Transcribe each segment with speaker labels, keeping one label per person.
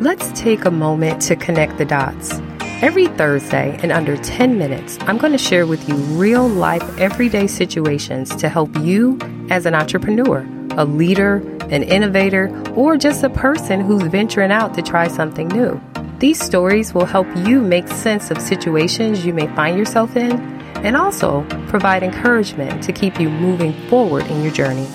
Speaker 1: Let's take a moment to connect the dots. Every Thursday, in under 10 minutes, I'm going to share with you real life, everyday situations to help you as an entrepreneur, a leader, an innovator, or just a person who's venturing out to try something new. These stories will help you make sense of situations you may find yourself in and also provide encouragement to keep you moving forward in your journey.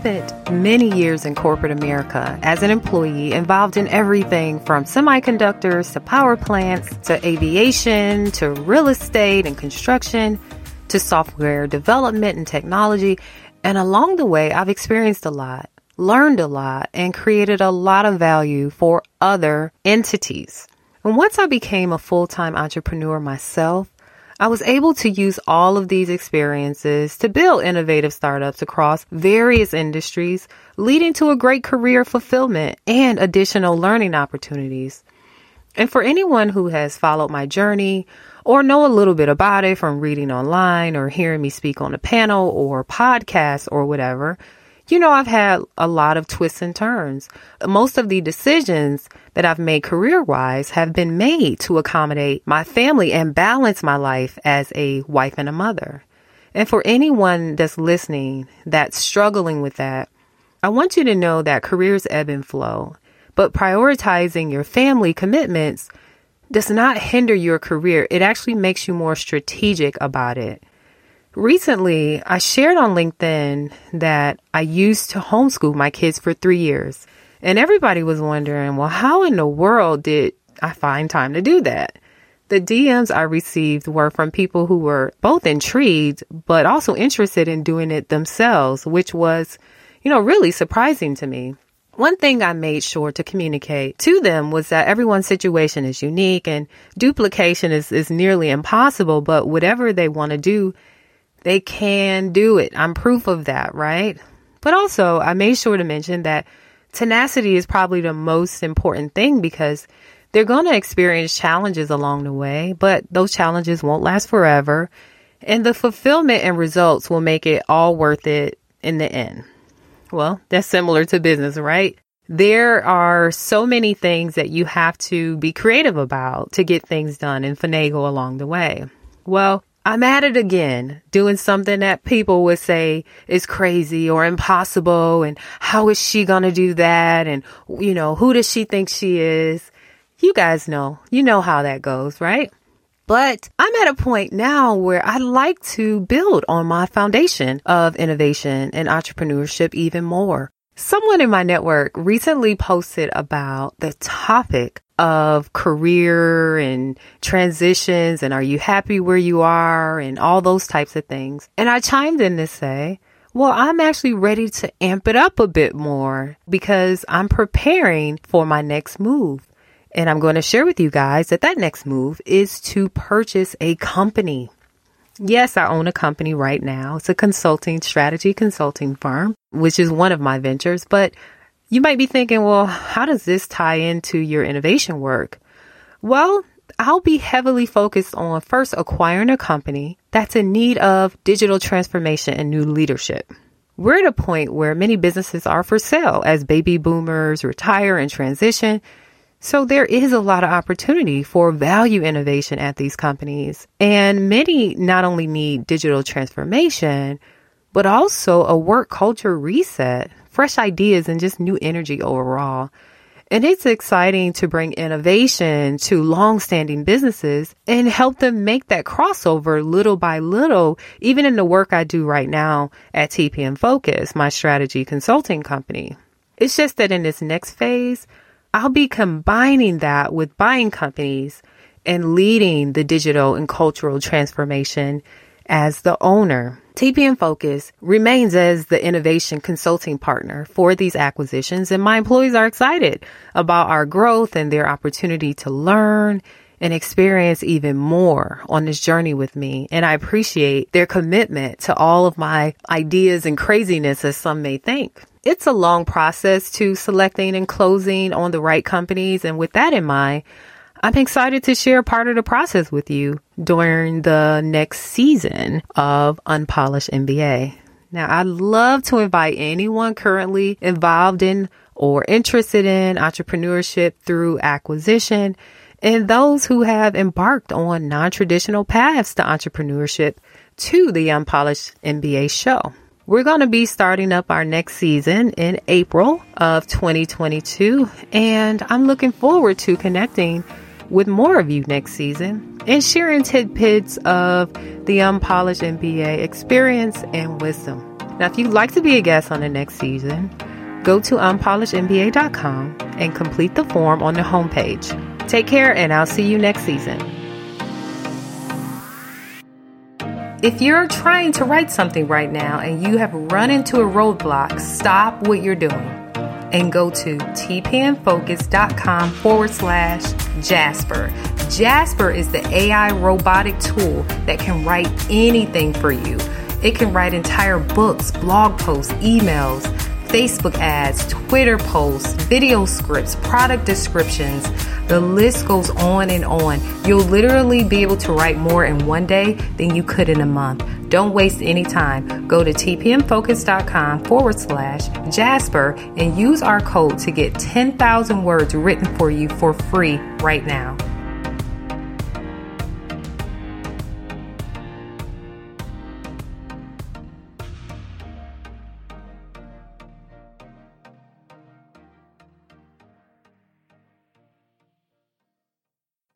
Speaker 1: Spent many years in corporate America as an employee involved in everything from semiconductors to power plants to aviation to real estate and construction to software development and technology. And along the way, I've experienced a lot, learned a lot, and created a lot of value for other entities. And once I became a full-time entrepreneur myself, I was able to use all of these experiences to build innovative startups across various industries, leading to a great career fulfillment and additional learning opportunities. And for anyone who has followed my journey or know a little bit about it from reading online or hearing me speak on a panel or podcast or whatever, you know, I've had a lot of twists and turns. Most of the decisions that I've made career wise have been made to accommodate my family and balance my life as a wife and a mother. And for anyone that's listening that's struggling with that, I want you to know that careers ebb and flow, but prioritizing your family commitments does not hinder your career. It actually makes you more strategic about it. Recently, I shared on LinkedIn that I used to homeschool my kids for three years. And everybody was wondering, well, how in the world did I find time to do that? The DMs I received were from people who were both intrigued, but also interested in doing it themselves, which was, you know, really surprising to me. One thing I made sure to communicate to them was that everyone's situation is unique and duplication is, is nearly impossible, but whatever they want to do, they can do it. I'm proof of that, right? But also, I made sure to mention that tenacity is probably the most important thing because they're going to experience challenges along the way, but those challenges won't last forever. And the fulfillment and results will make it all worth it in the end. Well, that's similar to business, right? There are so many things that you have to be creative about to get things done and finagle along the way. Well, I'm at it again, doing something that people would say is crazy or impossible. And how is she going to do that? And, you know, who does she think she is? You guys know, you know how that goes, right? But I'm at a point now where I like to build on my foundation of innovation and entrepreneurship even more. Someone in my network recently posted about the topic of career and transitions and are you happy where you are and all those types of things. And I chimed in to say, well, I'm actually ready to amp it up a bit more because I'm preparing for my next move. And I'm going to share with you guys that that next move is to purchase a company. Yes, I own a company right now. It's a consulting strategy consulting firm, which is one of my ventures, but you might be thinking, well, how does this tie into your innovation work? Well, I'll be heavily focused on first acquiring a company that's in need of digital transformation and new leadership. We're at a point where many businesses are for sale as baby boomers retire and transition. So there is a lot of opportunity for value innovation at these companies. And many not only need digital transformation, but also a work culture reset fresh ideas and just new energy overall. And it's exciting to bring innovation to long-standing businesses and help them make that crossover little by little, even in the work I do right now at TPM Focus, my strategy consulting company. It's just that in this next phase, I'll be combining that with buying companies and leading the digital and cultural transformation as the owner. TPM Focus remains as the innovation consulting partner for these acquisitions, and my employees are excited about our growth and their opportunity to learn and experience even more on this journey with me. And I appreciate their commitment to all of my ideas and craziness, as some may think. It's a long process to selecting and closing on the right companies. And with that in mind, I'm excited to share part of the process with you during the next season of Unpolished MBA. Now, I'd love to invite anyone currently involved in or interested in entrepreneurship through acquisition and those who have embarked on non-traditional paths to entrepreneurship to the Unpolished MBA show. We're going to be starting up our next season in April of 2022, and I'm looking forward to connecting with more of you next season and sharing tidbits of the Unpolished MBA experience and wisdom. Now, if you'd like to be a guest on the next season, go to unpolishedmba.com and complete the form on the homepage. Take care, and I'll see you next season. If you're trying to write something right now and you have run into a roadblock, stop what you're doing and go to tpmfocus.com forward slash Jasper. Jasper is the AI robotic tool that can write anything for you. It can write entire books, blog posts, emails, Facebook ads, Twitter posts, video scripts, product descriptions. The list goes on and on. You'll literally be able to write more in one day than you could in a month. Don't waste any time. Go to tpmfocus.com forward slash Jasper and use our code to get 10,000 words written for you for free right now.